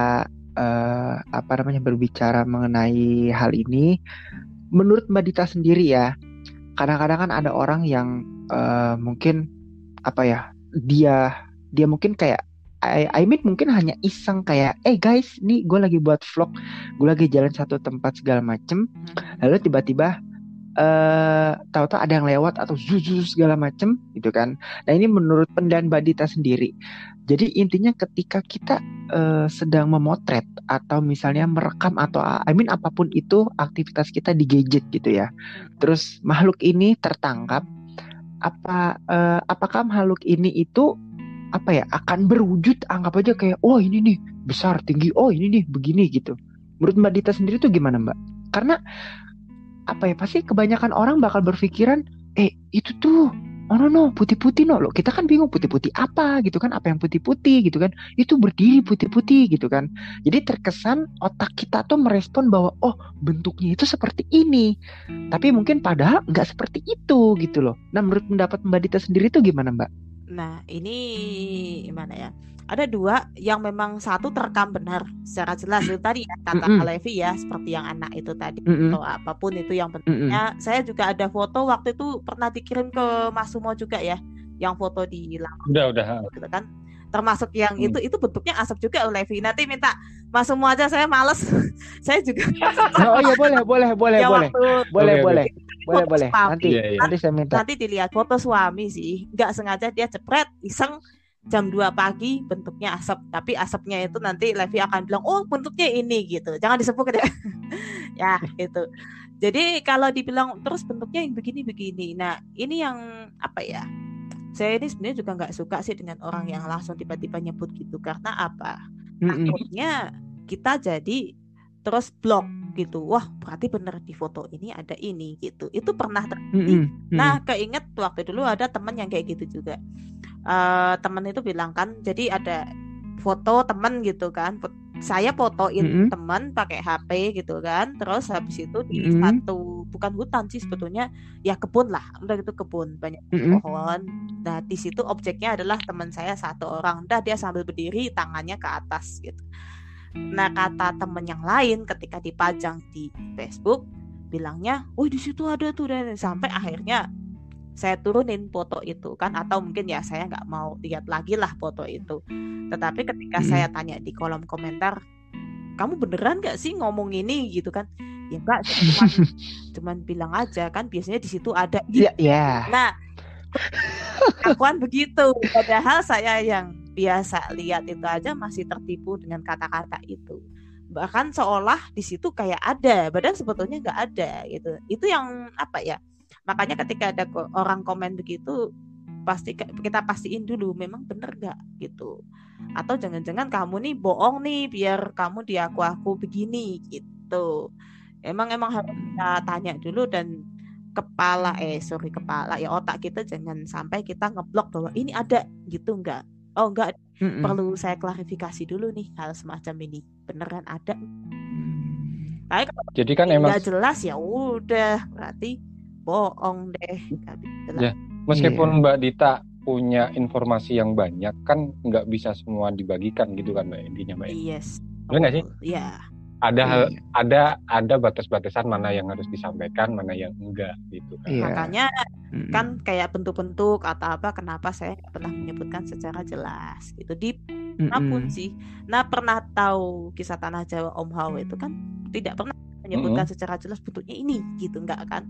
eh, apa namanya berbicara mengenai hal ini, menurut Mbak Dita sendiri ya, kadang-kadang kan ada orang yang eh, mungkin apa ya, dia dia mungkin kayak I, I mean mungkin hanya iseng kayak, eh guys, nih gue lagi buat vlog, gue lagi jalan satu tempat segala macem, Hmm. lalu tiba-tiba eh tahu-tahu ada yang lewat atau zuzu segala macem gitu kan. Nah ini menurut penilaian Mbak Dita sendiri. Jadi intinya ketika kita eh, sedang memotret atau misalnya merekam atau I mean apa pun itu aktivitas kita di gadget gitu ya. Terus makhluk ini tertangkap apa eh, apakah makhluk ini itu apa ya akan berwujud anggap aja kayak oh ini nih besar tinggi oh ini nih begini gitu. Menurut Mbak Dita sendiri tuh gimana Mbak? Karena apa ya pasti kebanyakan orang bakal berpikiran eh itu tuh oh no no putih-putih no. Loh kita kan bingung putih-putih apa gitu kan apa yang putih-putih gitu kan. Itu berdiri putih-putih gitu kan. Jadi terkesan otak kita tuh merespon bahwa oh bentuknya itu seperti ini. Tapi mungkin padahal nggak seperti itu gitu loh. Nah menurut pendapat mbak Dita sendiri tuh gimana mbak Nah, ini gimana ya? Ada dua yang memang satu terekam benar secara jelas itu tadi ya kata Mm-mm. Levi ya seperti yang anak itu tadi Mm-mm. atau apa pun itu yang pentingnya. Saya juga ada foto waktu itu pernah dikirim ke Mas Sumo juga ya, yang foto di Lampung udah udah. gitu kan. Termasuk yang Hmm. itu itu bentuknya asap juga Levi. Nanti minta Mas Sumo aja saya males. <laughs> saya juga oh iya boleh boleh boleh ya boleh waktu boleh boleh boleh foto boleh. suami. nanti Iya, iya. nanti saya minta. Nanti dilihat foto suami sih. Nggak sengaja dia jepret iseng. Jam 2 pagi bentuknya asap. Tapi asapnya itu nanti Levi akan bilang oh bentuknya ini gitu. Jangan disebut ya. <laughs> Ya gitu. Jadi kalau dibilang terus bentuknya yang begini-begini nah ini yang apa ya saya ini sebenarnya juga nggak suka sih dengan orang yang langsung tiba-tiba nyebut gitu. Karena apa? Takutnya kita jadi terus blok gitu wah berarti bener di foto ini ada ini gitu itu pernah terjadi. Nah, keinget waktu dulu ada temen yang kayak gitu juga. Eh temen itu bilang kan, jadi ada foto temen gitu kan. Saya fotoin Mm-mm. temen pakai HP gitu kan. Terus habis itu di Mm-mm. satu bukan hutan sih sebetulnya, ya kebun lah. Udah itu kebun banyak Mm-mm. pohon. Nah, di situ objeknya adalah teman saya satu orang. Udah dia sambil berdiri, tangannya ke atas gitu. Nah, kata temen yang lain ketika dipajang di Facebook, bilangnya, "Oh, di situ ada tuh." Dan sampai akhirnya saya turunin foto itu kan atau mungkin ya saya nggak mau lihat lagi lah foto itu. Tetapi ketika Mm-mm. saya tanya di kolom komentar, "Kamu beneran nggak sih ngomong ini?" gitu kan. Ya enggak, cuman, <laughs> cuman bilang aja kan biasanya di situ ada ya ya Nah, <laughs> pengakuan begitu. Padahal saya yang biasa lihat itu aja masih tertipu dengan kata-kata itu. Bahkan seolah di situ kayak ada, padahal sebetulnya nggak ada gitu. Itu yang apa ya? Makanya ketika ada orang komen begitu, pasti kita pastiin dulu memang bener nggak gitu. Atau jangan-jangan kamu nih bohong nih biar kamu diaku-aku begini gitu. Emang emang harus kita tanya dulu dan kepala eh sorry kepala ya otak kita jangan sampai kita ngeblok bahwa ini ada gitu enggak oh enggak Mm-mm. perlu saya klarifikasi dulu nih hal semacam ini beneran ada Tapi kalau Jadi kan emang nggak jelas ya udah berarti bohong deh jelas. Ya. meskipun Mbak Dita punya informasi yang banyak kan nggak bisa semua dibagikan gitu kan Mbak intinya Mbak. yes Bener nggak sih? ya ada Iya. ada ada batas-batasan mana yang harus disampaikan mana yang enggak gitu kan Iya. Makanya Mm-mm. kan kayak bentuk-bentuk atau apa kenapa saya nggak pernah menyebutkan secara jelas gitu di mana pun sih. Nah pernah tahu kisah tanah Jawa Om Hao itu kan tidak pernah menyebutkan secara jelas bentuknya ini gitu nggak kan?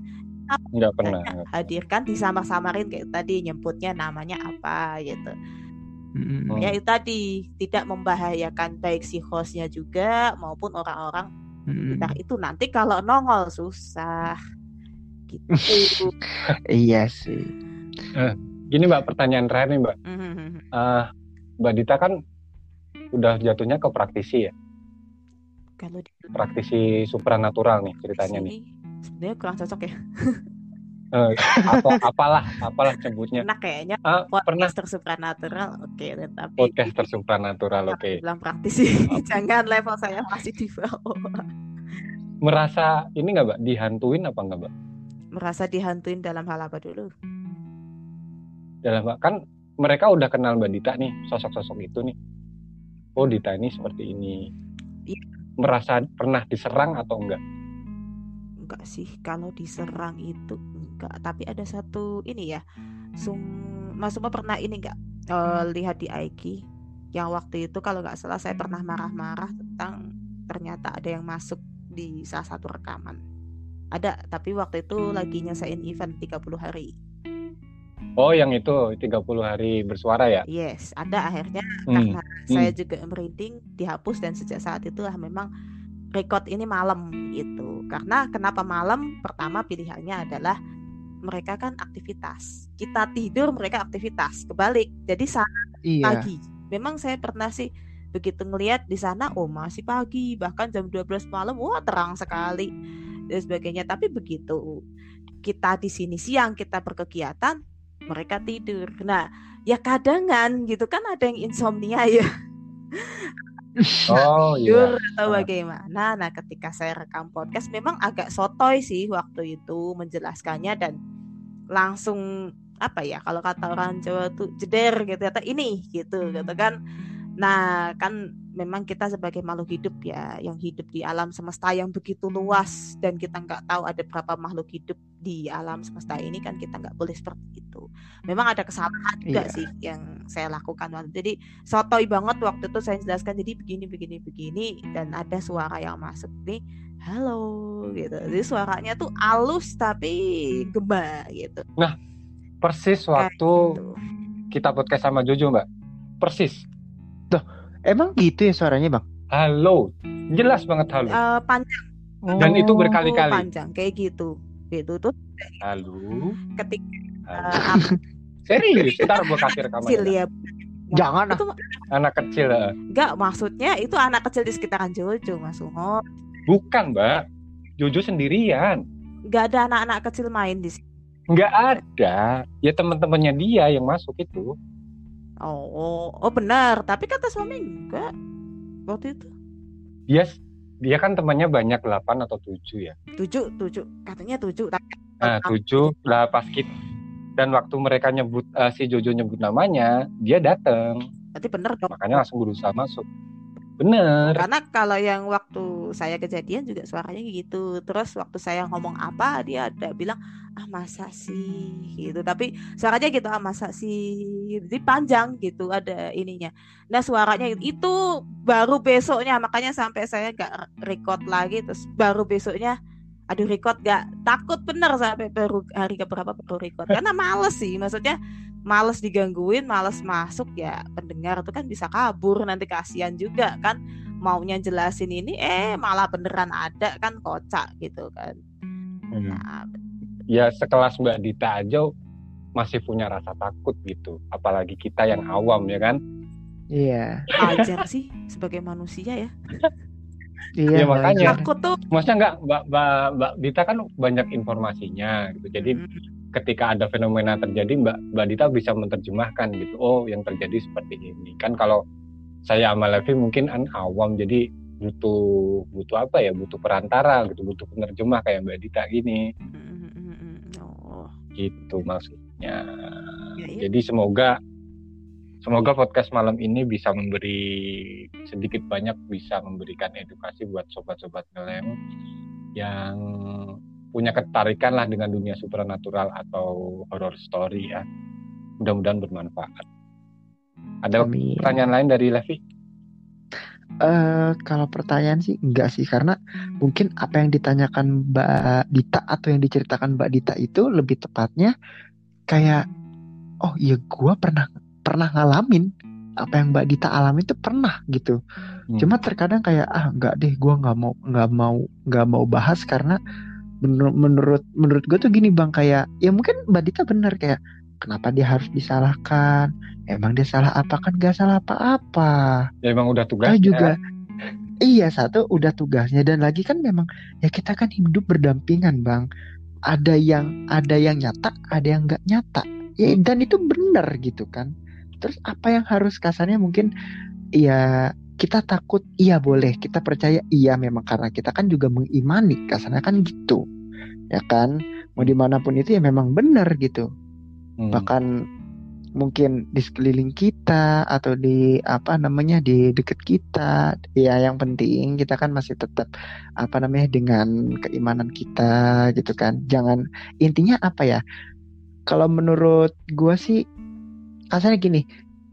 enggak pernah hadirkan disamar-samarin kayak tadi nyebutnya namanya apa gitu. Mm-mm. Hmm. Ya itu tadi tidak membahayakan baik si hostnya juga maupun orang-orang Mm-mm. sekitar itu nanti kalau nongol susah gitu. <laughs> Iya sih. gini mbak pertanyaan terakhir nih mbak Mhm. Eh, mbak Dita kan udah jatuhnya ke praktisi ya Kalau di praktisi supranatural nih ceritanya nih sini sebenarnya kurang cocok ya. <laughs> Eh, atau apalah apalah sebutnya. Enak kayaknya Ah, pernah. podcaster supranatural oke tetapi podcaster supranatural oke. Tapi bilang praktisi <laughs> jangan level saya masih di bawah. Merasa ini nggak mbak? Dihantuin apa nggak mbak? Merasa dihantuin dalam hal apa dulu? Dalam kan mereka udah kenal mbak Dita nih sosok-sosok itu nih. Oh Dita ini seperti ini. Iya. merasa pernah diserang atau enggak enggak sih kalau diserang itu enggak tapi ada satu ini ya sum Mas Suma pernah ini enggak eh, lihat di IG yang waktu itu kalau nggak salah saya pernah marah-marah tentang ternyata ada yang masuk di salah satu rekaman. Ada tapi waktu itu lagi nyesain event 30 hari. Oh yang itu 30 hari bersuara ya? Yes ada akhirnya Hmm, karena saya juga merinding dihapus dan sejak saat itulah memang record ini malam gitu. Karena kenapa malam? Pertama pilihannya adalah mereka kan aktivitas. Kita tidur mereka aktivitas. Kebalik. Jadi saat Iya. pagi. Memang saya pernah sih begitu ngelihat di sana oh masih pagi. Bahkan jam 12 malam wah terang sekali. Dan sebagainya. Tapi begitu kita di sini siang kita berkegiatan mereka tidur. Nah ya kadangan gitu kan ada yang insomnia ya <laughs> oh <laughs> iya. Atau Ah. bagaimana? Nah ketika saya rekam podcast memang agak sotoy sih waktu itu menjelaskannya dan langsung apa ya kalau kata orang Jawa tuh jeder gitu kata ini gitu gitu kan nah kan memang kita sebagai makhluk hidup ya yang hidup di alam semesta yang begitu luas dan kita nggak tahu ada berapa makhluk hidup di alam semesta ini kan kita nggak boleh seperti itu. Memang ada kesalahan juga Iya. sih yang saya lakukan waktu jadi sotoy banget waktu itu saya jelaskan jadi begini begini begini dan ada suara yang masuk nih halo gitu. Jadi suaranya tuh halus tapi gema gitu. Persis waktu Gitu. kita podcast sama Jojo mbak. Persis Emang gitu ya suaranya bang? halo. Jelas banget halo. Eh, panjang. Dan itu Oh. berkali-kali. panjang kayak gitu. Gitu tuh. Halo? Ketika halo. eh, apa? <laughs> Serius? Ntar gue kasih rekaman kecil ya. Jangan ah. itu anak kecil eh. enggak maksudnya itu anak kecil di sekitaran Jojo Mas Ungo bukan mbak. Jojo sendirian. Nggak ada anak-anak kecil main di sini nggak ada. Ya teman-temannya dia yang masuk itu oh oh benar. Tapi kata suami enggak waktu itu? Dia dia kan temannya banyak 8 atau 7 ya. Tujuh tujuh. Katanya tujuh. Tapi nah 7 lah pas kita dan waktu mereka nyebut eh, si Jojo nyebut namanya dia datang berarti bener dong. Makanya langsung berusaha masuk bener. Karena kalau yang waktu saya kejadian juga suaranya gitu. Terus waktu saya ngomong apa dia ada bilang ah masa sih? Gitu. Tapi suaranya gitu ah masa sih? Jadi panjang gitu ada ininya. Nah suaranya itu baru besoknya makanya sampai saya nggak record lagi. Terus baru besoknya aduh record gak takut bener sampai baru hari keberapa baru record. Karena males sih maksudnya males digangguin, males masuk ya pendengar tuh kan bisa kabur nanti kasihan juga kan maunya jelasin ini eh malah beneran ada kan kocak gitu kan. Hmm. Nah, ya sekelas Mbak Dita aja masih punya rasa takut gitu apalagi kita yang awam ya kan Iya. wajar sih sebagai manusia ya. Iya Ya, makanya. Takut tuh maksudnya nggak Mbak, Mbak Mbak Dita kan banyak informasinya gitu jadi mm, ketika ada fenomena terjadi Mbak Mbak Dita bisa menerjemahkan gitu oh yang terjadi seperti ini. Kan kalau saya sama Levi mungkin an awam jadi butuh butuh apa ya butuh perantara gitu butuh penerjemah kayak Mbak Dita gini. Oh gitu maksudnya. Ya, ya. jadi semoga semoga podcast malam ini bisa memberi sedikit banyak bisa memberikan edukasi buat sobat-sobat ngelem yang punya ketarikan lah dengan dunia supernatural atau horror story ya. Mudah-mudahan bermanfaat. Ada Amin. pertanyaan lain dari Levi? Eh kalau pertanyaan sih enggak sih karena mungkin apa yang ditanyakan Mbak Dita atau yang diceritakan Mbak Dita itu lebih tepatnya kayak oh iya gua pernah pernah ngalamin apa yang Mbak Dita alami itu pernah gitu. Hmm. Cuma terkadang kayak ah enggak deh gua nggak mau nggak mau nggak mau bahas karena menur- menurut menurut gue tuh gini Bang kayak ya mungkin Mbak Dita benar kayak kenapa dia harus disalahkan? Emang dia salah apa kan gak salah apa-apa. Ya emang udah tugas. Kita juga iya satu udah tugasnya dan lagi kan memang ya kita kan hidup berdampingan bang. Ada yang ada yang nyata, ada yang nggak nyata. Ya dan itu benar gitu kan. Terus apa yang harus kasarnya mungkin ya kita takut iya boleh. Kita percaya iya memang. Karena kita kan juga mengimani. Kasarnya kan gitu. Ya kan? Mau di mana pun itu ya memang benar gitu. Hmm. bahkan mungkin di sekeliling kita atau di apa namanya di deket kita. Ya yang penting kita kan masih tetap apa namanya dengan keimanan kita gitu kan. Jangan intinya apa ya? Kalau menurut gua sih kasarnya gini.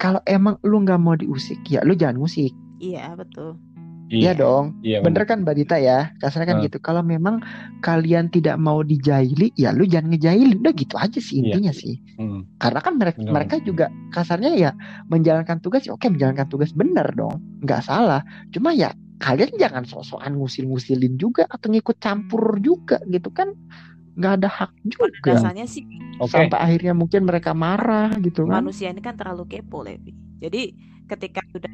Kalau emang lu nggak mau diusik ya lu jangan musik Iya betul. Iya dong Iya bener kan Mbak Dita ya kasarnya kan Hmm. gitu kalau memang kalian tidak mau dijaili ya lu jangan ngejailin udah gitu aja sih Iya. intinya sih Hmm. karena kan mereka Benar. mereka juga kasarnya ya menjalankan tugas ya oke menjalankan tugas benar dong nggak salah cuma ya kalian jangan sok-sokan ngusil-ngusilin juga atau ngikut campur juga gitu kan nggak ada hak juga dasarnya sih Oke. sampai akhirnya mungkin mereka marah gitu kan manusia ini kan terlalu kepo Levi. Jadi ketika sudah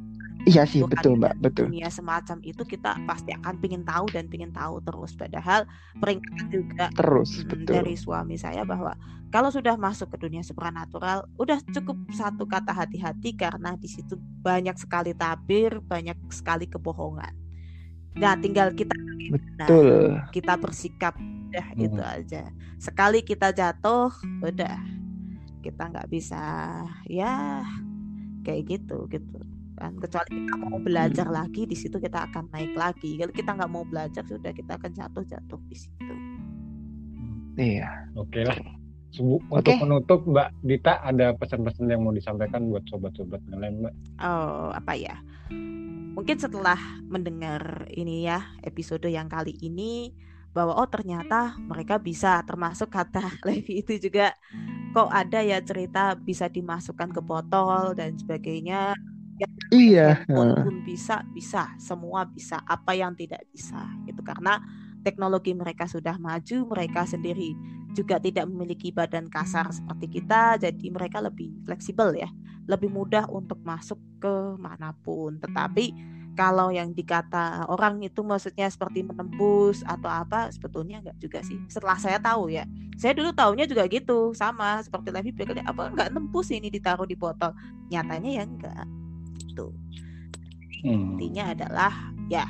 iya sih Tuhan betul mbak betul dunia semacam itu kita pasti akan pingin tahu dan pingin tahu terus. Padahal peringatan juga terus mm, betul dari suami saya bahwa kalau sudah masuk ke dunia supernatural udah cukup satu kata hati-hati karena di situ banyak sekali tabir, banyak sekali kebohongan. Nah, tinggal kita betul kita bersikap udah Hmm. itu aja. Sekali kita jatuh, udah kita nggak bisa ya kayak gitu gitu kan kecuali kita mau belajar Hmm. lagi di situ kita akan naik lagi kalau kita nggak mau belajar sudah kita akan jatuh jatuh di situ iya Oke lah. Sebu- Oke. Untuk menutup Mbak Dita ada pesan-pesan yang mau disampaikan buat sobat-sobat ngelem Mbak? oh apa ya mungkin setelah mendengar ini ya episode yang kali ini bahwa oh ternyata mereka bisa termasuk kata <laughs> Levi itu juga kok ada ya cerita bisa dimasukkan ke botol dan sebagainya iya pun bisa bisa semua bisa apa yang tidak bisa gitu. Karena teknologi mereka sudah maju mereka sendiri juga tidak memiliki badan kasar seperti kita jadi mereka lebih fleksibel ya. Lebih mudah untuk masuk ke mana pun. Tetapi kalau yang dikata orang itu maksudnya seperti menembus atau apa sebetulnya enggak juga sih. Setelah saya tahu ya saya dulu tahunya juga gitu sama seperti Levi bilang apa enggak nembus ini ditaruh di botol? Nyatanya ya enggak gitu. Hmm. intinya adalah ya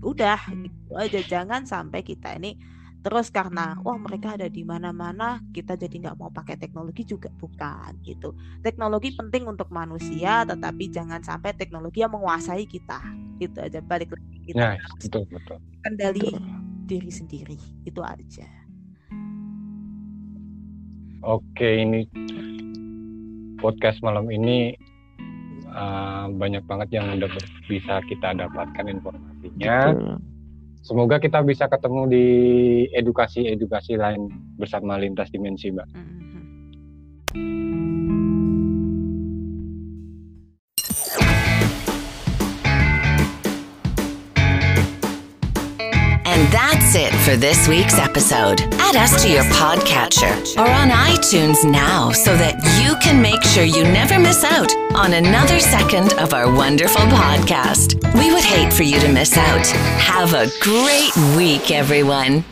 udah gitu aja. Jangan sampai kita ini terus karena wah mereka ada di mana-mana kita jadi nggak mau pakai teknologi juga. Bukan gitu. Teknologi penting untuk manusia tetapi jangan sampai teknologi yang menguasai kita. Itu aja balik lagi kita. Harus betul betul. kendali diri sendiri itu aja. Oke, ini podcast malam ini uh, banyak banget yang udah bisa kita dapatkan informasinya. betul. Semoga kita bisa ketemu di edukasi-edukasi lain bersama lintas dimensi, Mbak. Mhm. That's it for this week's episode. Add us to your podcatcher or on iTunes now so that you can make sure you never miss out on another second of our wonderful podcast. We would hate for you to miss out. Have a great week, everyone.